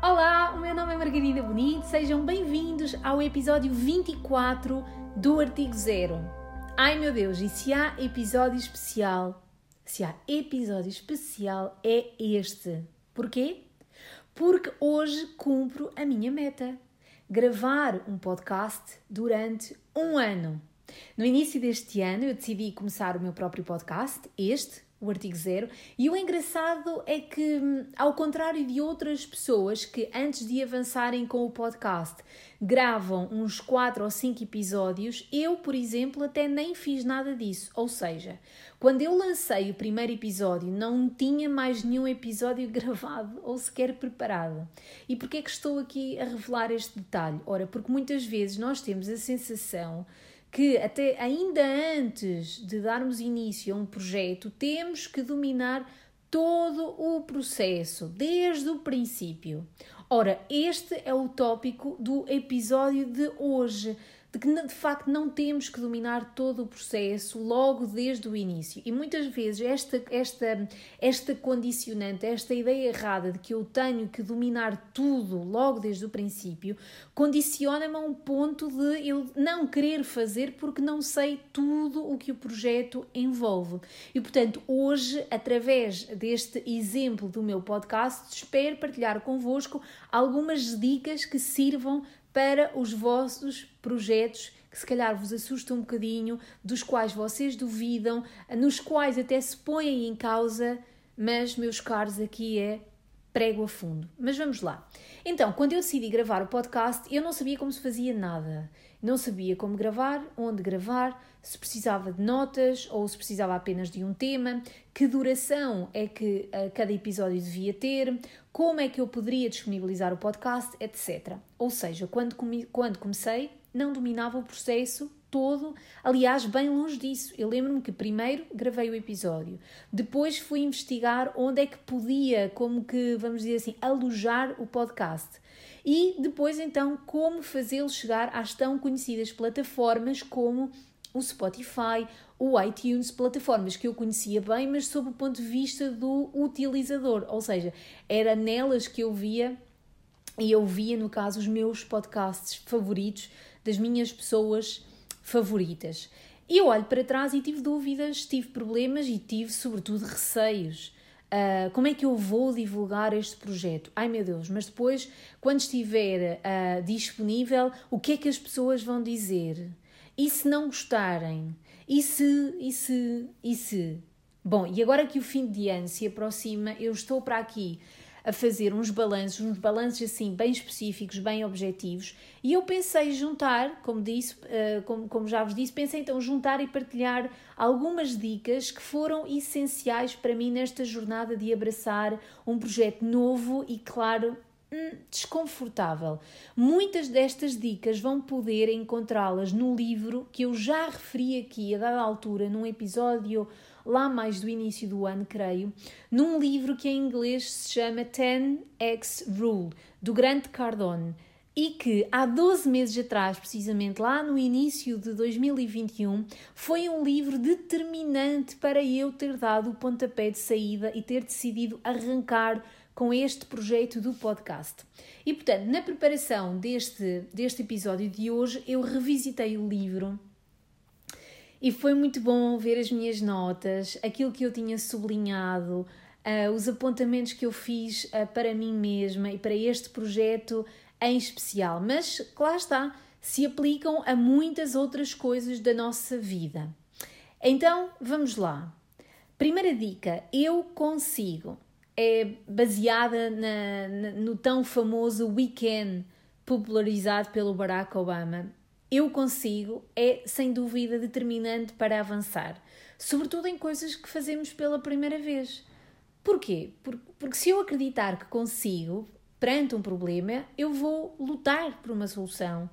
Olá, o meu nome é Margarida Bonito, sejam bem-vindos ao episódio 24 do Artigo Zero. Ai meu Deus, e se há episódio especial, se há episódio especial é este. Porquê? Porque hoje cumpro a minha meta: gravar um podcast durante um ano. No início deste ano eu decidi começar o meu próprio podcast, este, o artigo zero. E o engraçado é que, hum, ao contrário de outras pessoas que antes de avançarem com o podcast gravam uns 4 ou 5 episódios, eu, por exemplo, até nem fiz nada disso. Ou seja, quando eu lancei o primeiro episódio, não tinha mais nenhum episódio gravado ou sequer preparado. E porquê é que estou aqui a revelar este detalhe? Ora, porque muitas vezes nós temos a sensação que até ainda antes de darmos início a um projeto, temos que dominar todo o processo, desde o princípio. Ora, este é o tópico do episódio de hoje de que de facto não temos que dominar todo o processo logo desde o início. E muitas vezes esta, esta, esta condicionante, esta ideia errada de que eu tenho que dominar tudo logo desde o princípio, condiciona-me a um ponto de eu não querer fazer porque não sei tudo o que o projeto envolve. E portanto, hoje, através deste exemplo do meu podcast, espero partilhar convosco algumas dicas que sirvam para os vossos projetos que se calhar vos assustam um bocadinho, dos quais vocês duvidam, nos quais até se põem em causa, mas, meus caros, aqui é prego a fundo. Mas vamos lá. Então, quando eu decidi gravar o podcast, eu não sabia como se fazia nada. Não sabia como gravar, onde gravar, se precisava de notas ou se precisava apenas de um tema, que duração é que uh, cada episódio devia ter, como é que eu poderia disponibilizar o podcast, etc. Ou seja, quando, quando comecei, não dominava o processo todo, aliás, bem longe disso. Eu lembro-me que primeiro gravei o episódio, depois fui investigar onde é que podia, como que, vamos dizer assim, alojar o podcast. E depois, então, como fazê-lo chegar às tão conhecidas plataformas como o Spotify, o iTunes, plataformas que eu conhecia bem, mas sob o ponto de vista do utilizador, ou seja, era nelas que eu via e eu via, no caso, os meus podcasts favoritos das minhas pessoas favoritas. E eu olho para trás e tive dúvidas, tive problemas e tive, sobretudo, receios. Uh, como é que eu vou divulgar este projeto? Ai meu Deus, mas depois, quando estiver uh, disponível, o que é que as pessoas vão dizer? E se não gostarem? E se, e se, e se? Bom, e agora que o fim de ano se aproxima, eu estou para aqui a fazer uns balanços, uns balanços assim bem específicos, bem objetivos, e eu pensei juntar, como disse, uh, como, como já vos disse, pensei então juntar e partilhar algumas dicas que foram essenciais para mim nesta jornada de abraçar um projeto novo e, claro, hum, desconfortável. Muitas destas dicas vão poder encontrá-las no livro que eu já referi aqui a dada altura, num episódio lá mais do início do ano, creio, num livro que em inglês se chama 10x Rule, do Grant Cardone, e que há 12 meses atrás, precisamente lá no início de 2021, foi um livro determinante para eu ter dado o pontapé de saída e ter decidido arrancar com este projeto do podcast. E portanto, na preparação deste, deste episódio de hoje, eu revisitei o livro e foi muito bom ver as minhas notas, aquilo que eu tinha sublinhado, uh, os apontamentos que eu fiz uh, para mim mesma e para este projeto em especial. Mas, lá está, se aplicam a muitas outras coisas da nossa vida. Então, vamos lá. Primeira dica: eu consigo. É baseada na, na, no tão famoso Weekend popularizado pelo Barack Obama eu consigo é sem dúvida determinante para avançar, sobretudo em coisas que fazemos pela primeira vez. Porquê? Porque se eu acreditar que consigo, perante um problema, eu vou lutar por uma solução,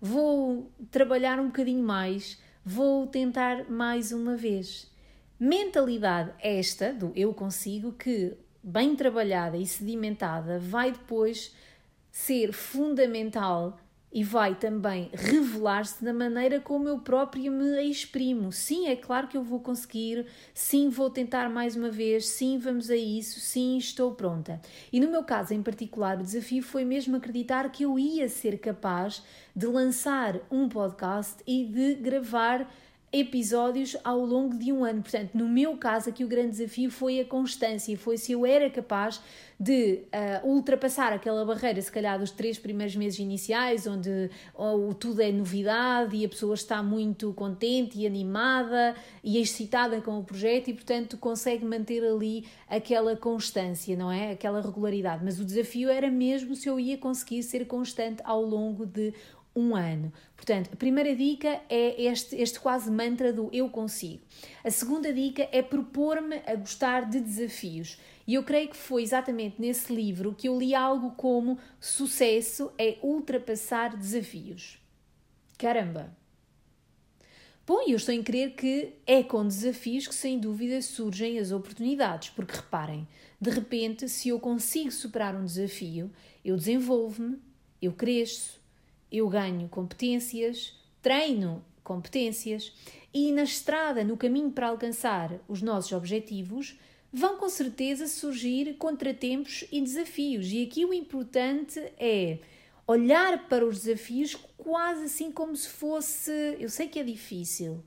vou trabalhar um bocadinho mais, vou tentar mais uma vez. Mentalidade esta do eu consigo que, bem trabalhada e sedimentada, vai depois ser fundamental e vai também revelar-se da maneira como eu própria me exprimo. Sim, é claro que eu vou conseguir, sim, vou tentar mais uma vez, sim, vamos a isso, sim, estou pronta. E no meu caso em particular, o desafio foi mesmo acreditar que eu ia ser capaz de lançar um podcast e de gravar episódios ao longo de um ano. Portanto, no meu caso, aqui o grande desafio foi a constância, foi se eu era capaz de uh, ultrapassar aquela barreira, se calhar dos três primeiros meses iniciais, onde oh, tudo é novidade e a pessoa está muito contente e animada e excitada com o projeto e, portanto, consegue manter ali aquela constância, não é? Aquela regularidade. Mas o desafio era mesmo se eu ia conseguir ser constante ao longo de um ano. Portanto, a primeira dica é este, este quase mantra do eu consigo. A segunda dica é propor-me a gostar de desafios. E eu creio que foi exatamente nesse livro que eu li algo como sucesso é ultrapassar desafios. Caramba! Bom, eu estou em crer que é com desafios que sem dúvida surgem as oportunidades, porque reparem, de repente, se eu consigo superar um desafio, eu desenvolvo-me, eu cresço, eu ganho competências, treino competências e na estrada, no caminho para alcançar os nossos objetivos, vão com certeza surgir contratempos e desafios. E aqui o importante é olhar para os desafios quase assim como se fosse. Eu sei que é difícil,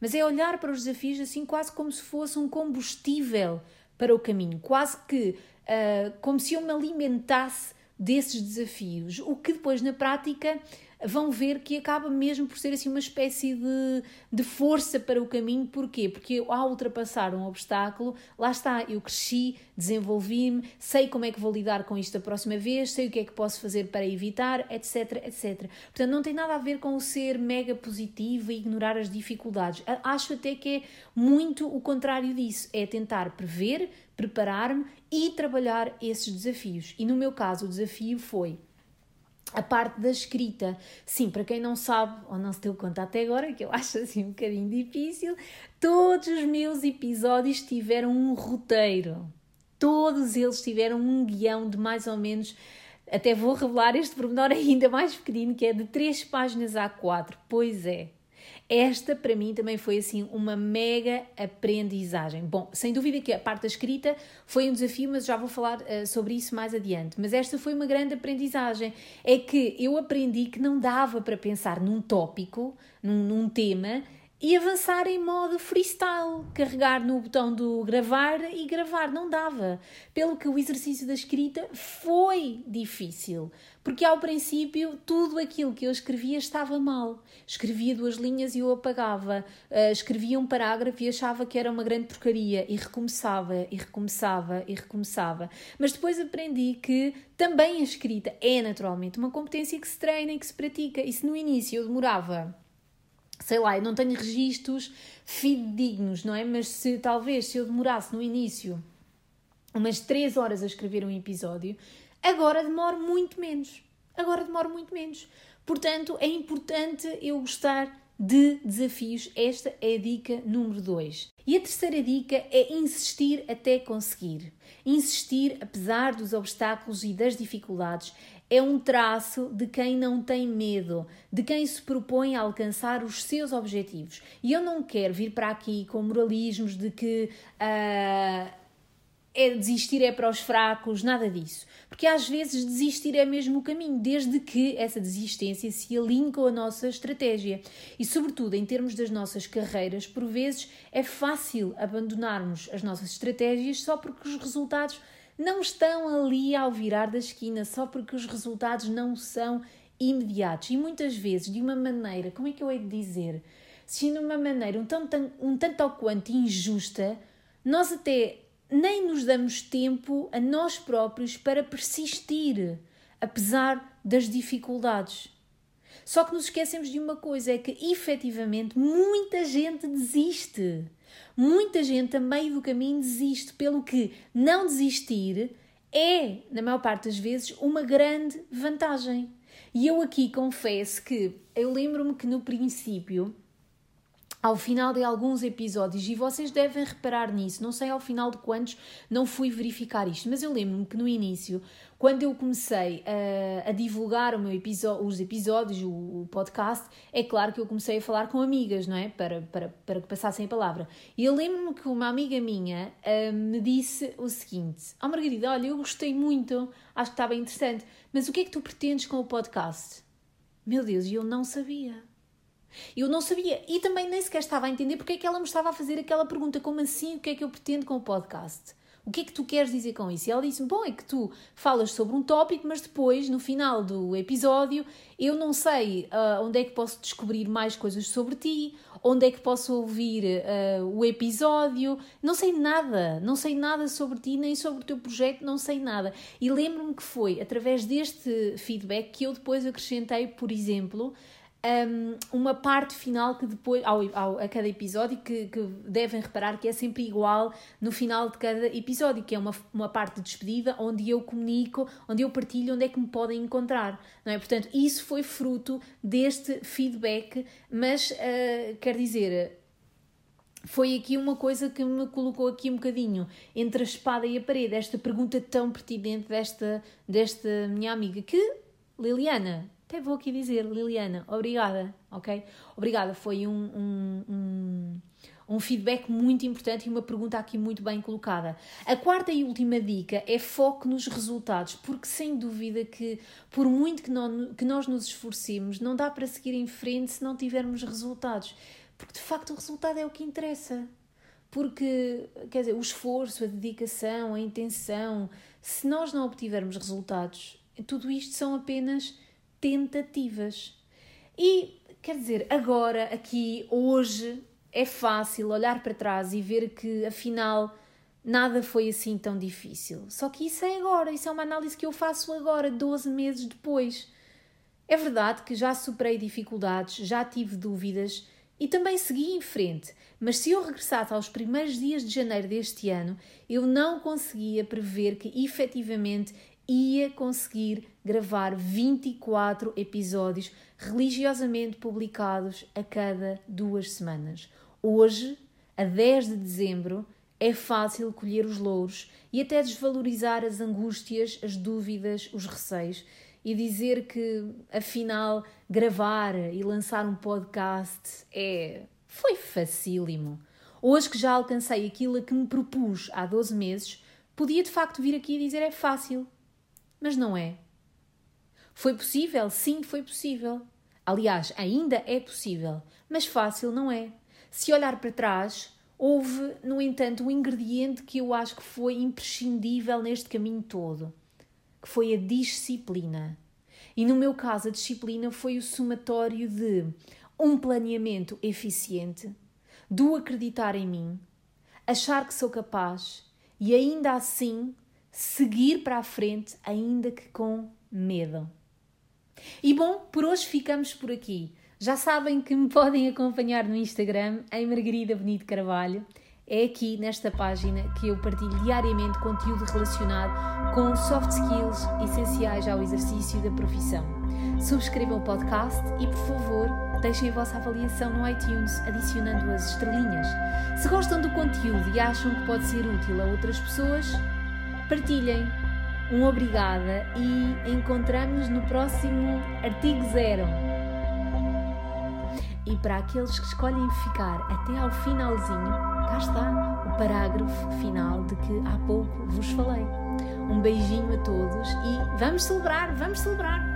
mas é olhar para os desafios assim quase como se fosse um combustível para o caminho, quase que uh, como se eu me alimentasse desses desafios, o que depois na prática vão ver que acaba mesmo por ser assim uma espécie de, de força para o caminho. Porquê? Porque ao ultrapassar um obstáculo, lá está, eu cresci, desenvolvi-me, sei como é que vou lidar com isto a próxima vez, sei o que é que posso fazer para evitar, etc, etc. Portanto, não tem nada a ver com o ser mega positivo e ignorar as dificuldades. Acho até que é muito o contrário disso, é tentar prever, preparar-me e trabalhar esses desafios. E no meu caso, o desafio foi a parte da escrita. Sim, para quem não sabe ou não se deu conta até agora, que eu acho assim um bocadinho difícil, todos os meus episódios tiveram um roteiro. Todos eles tiveram um guião de mais ou menos. Até vou revelar este pormenor ainda mais pequenino, que é de 3 páginas a 4. Pois é, esta, para mim, também foi assim uma mega aprendizagem. Bom, sem dúvida que a parte da escrita foi um desafio, mas já vou falar uh, sobre isso mais adiante. Mas esta foi uma grande aprendizagem. É que eu aprendi que não dava para pensar num tópico, num, num tema e avançar em modo freestyle, carregar no botão do gravar e gravar, não dava. Pelo que o exercício da escrita foi difícil, porque ao princípio tudo aquilo que eu escrevia estava mal. Escrevia duas linhas e eu apagava, uh, escrevia um parágrafo e achava que era uma grande porcaria e recomeçava e recomeçava e recomeçava. Mas depois aprendi que também a escrita é naturalmente uma competência que se treina e que se pratica. E se no início eu demorava sei lá, eu não tenho registros fidedignos, não é? Mas se talvez se eu demorasse no início umas 3 horas a escrever um episódio, agora demoro muito menos. Agora demoro muito menos. Portanto, é importante eu gostar de desafios. Esta é a dica número 2. E a terceira dica é insistir até conseguir. Insistir apesar dos obstáculos e das dificuldades é um traço de quem não tem medo, de quem se propõe a alcançar os seus objetivos. E eu não quero vir para aqui com moralismos de que uh, é desistir é para os fracos, nada disso. Porque às vezes desistir é mesmo o caminho, desde que essa desistência se alinhe com a nossa estratégia. E, sobretudo, em termos das nossas carreiras, por vezes é fácil abandonarmos as nossas estratégias só porque os resultados não estão ali ao virar da esquina só porque os resultados não são imediatos e muitas vezes de uma maneira, como é que eu hei de dizer? Se de uma maneira um tanto, um tanto ou quanto injusta, nós até nem nos damos tempo a nós próprios para persistir, apesar das dificuldades. Só que nos esquecemos de uma coisa: é que efetivamente muita gente desiste. Muita gente a meio do caminho desiste, pelo que não desistir é, na maior parte das vezes, uma grande vantagem. E eu aqui confesso que eu lembro-me que no princípio ao final de alguns episódios, e vocês devem reparar nisso, não sei ao final de quantos, não fui verificar isto, mas eu lembro-me que no início, quando eu comecei a, a divulgar os episódios, o, o, podcast, é claro que eu comecei a falar com amigas, não é? Para, para, para que passassem a palavra. E eu lembro-me que uma amiga minha uh, me disse o seguinte: oh, Margarida, olha, eu gostei muito, acho que está bem interessante, mas o que é que tu pretendes com o podcast? Meu Deus, e eu não sabia. Eu não sabia e também nem sequer estava a entender porque é que ela me estava a fazer aquela pergunta: como assim? O que é que eu pretendo com o podcast? O que é que tu queres dizer com isso? E ela disse-me: Bom, é que tu falas sobre um tópico, mas depois, no final do episódio, eu não sei uh, onde é que posso descobrir mais coisas sobre ti, onde é que posso ouvir uh, o episódio. Não sei nada, não sei nada sobre ti, nem sobre o teu projeto, não sei nada. E lembro-me que foi através deste feedback que eu depois acrescentei, por exemplo, um, uma parte final que depois, ao, ao, a cada episódio, que, que, devem reparar que é sempre igual no final de cada episódio, que é uma, uma parte de despedida onde eu comunico, onde eu partilho onde é que me podem encontrar, não é? Portanto, isso foi fruto deste feedback, mas uh, quer dizer, foi aqui uma coisa que me colocou aqui um bocadinho entre a espada e a parede, esta pergunta tão pertinente desta, desta minha amiga, que Liliana, até vou aqui dizer, Liliana, obrigada, ok? Obrigada, foi um, um, um, um, feedback muito importante e uma pergunta aqui muito bem colocada. A quarta e última dica é foco nos resultados, porque sem dúvida que, por muito que, não, que nós nos esforcemos, não dá para seguir em frente se não tivermos resultados, porque de facto o resultado é o que interessa. Porque, quer dizer, o esforço, a dedicação, a intenção, se nós não obtivermos resultados, tudo isto são apenas tentativas. E quer dizer, agora, aqui, hoje, é fácil olhar para trás e ver que afinal nada foi assim tão difícil. Só que isso é agora, isso é uma análise que eu faço agora, 12 meses depois. É verdade que já superei dificuldades, já tive dúvidas e também segui em frente, mas se eu regressasse aos primeiros dias de janeiro deste ano, eu não conseguia prever que efetivamente ia conseguir gravar 24 episódios religiosamente publicados a cada duas semanas. Hoje, a 10 de dezembro, é fácil colher os louros e até desvalorizar as angústias, as dúvidas, os receios e dizer que, afinal, gravar e lançar um podcast é. foi facílimo. Hoje que já alcancei aquilo a que me propus há 12 meses, podia de facto vir aqui e dizer é fácil, mas não é. Foi possível? Sim, foi possível. Aliás, ainda é possível, mas fácil não é. Se olhar para trás, houve, no entanto, um ingrediente que eu acho que foi imprescindível neste caminho todo, que foi a disciplina. E no meu caso, a disciplina foi o somatório de um planeamento eficiente, do acreditar em mim, achar que sou capaz e ainda assim seguir para a frente, ainda que com medo. E bom, por hoje ficamos por aqui. Já sabem que me podem acompanhar no Instagram em Margarida Benito Carvalho. É aqui nesta página que eu partilho diariamente conteúdo relacionado com soft skills essenciais ao exercício da profissão. Subscrevam o podcast e, por favor, deixem a vossa avaliação no iTunes, adicionando as estrelinhas. Se gostam do conteúdo e acham que pode ser útil a outras pessoas, partilhem. Um obrigada e encontramos-nos no próximo artigo zero. E para aqueles que escolhem ficar até ao finalzinho, cá está o parágrafo final de que há pouco vos falei. Um beijinho a todos e vamos celebrar, vamos celebrar!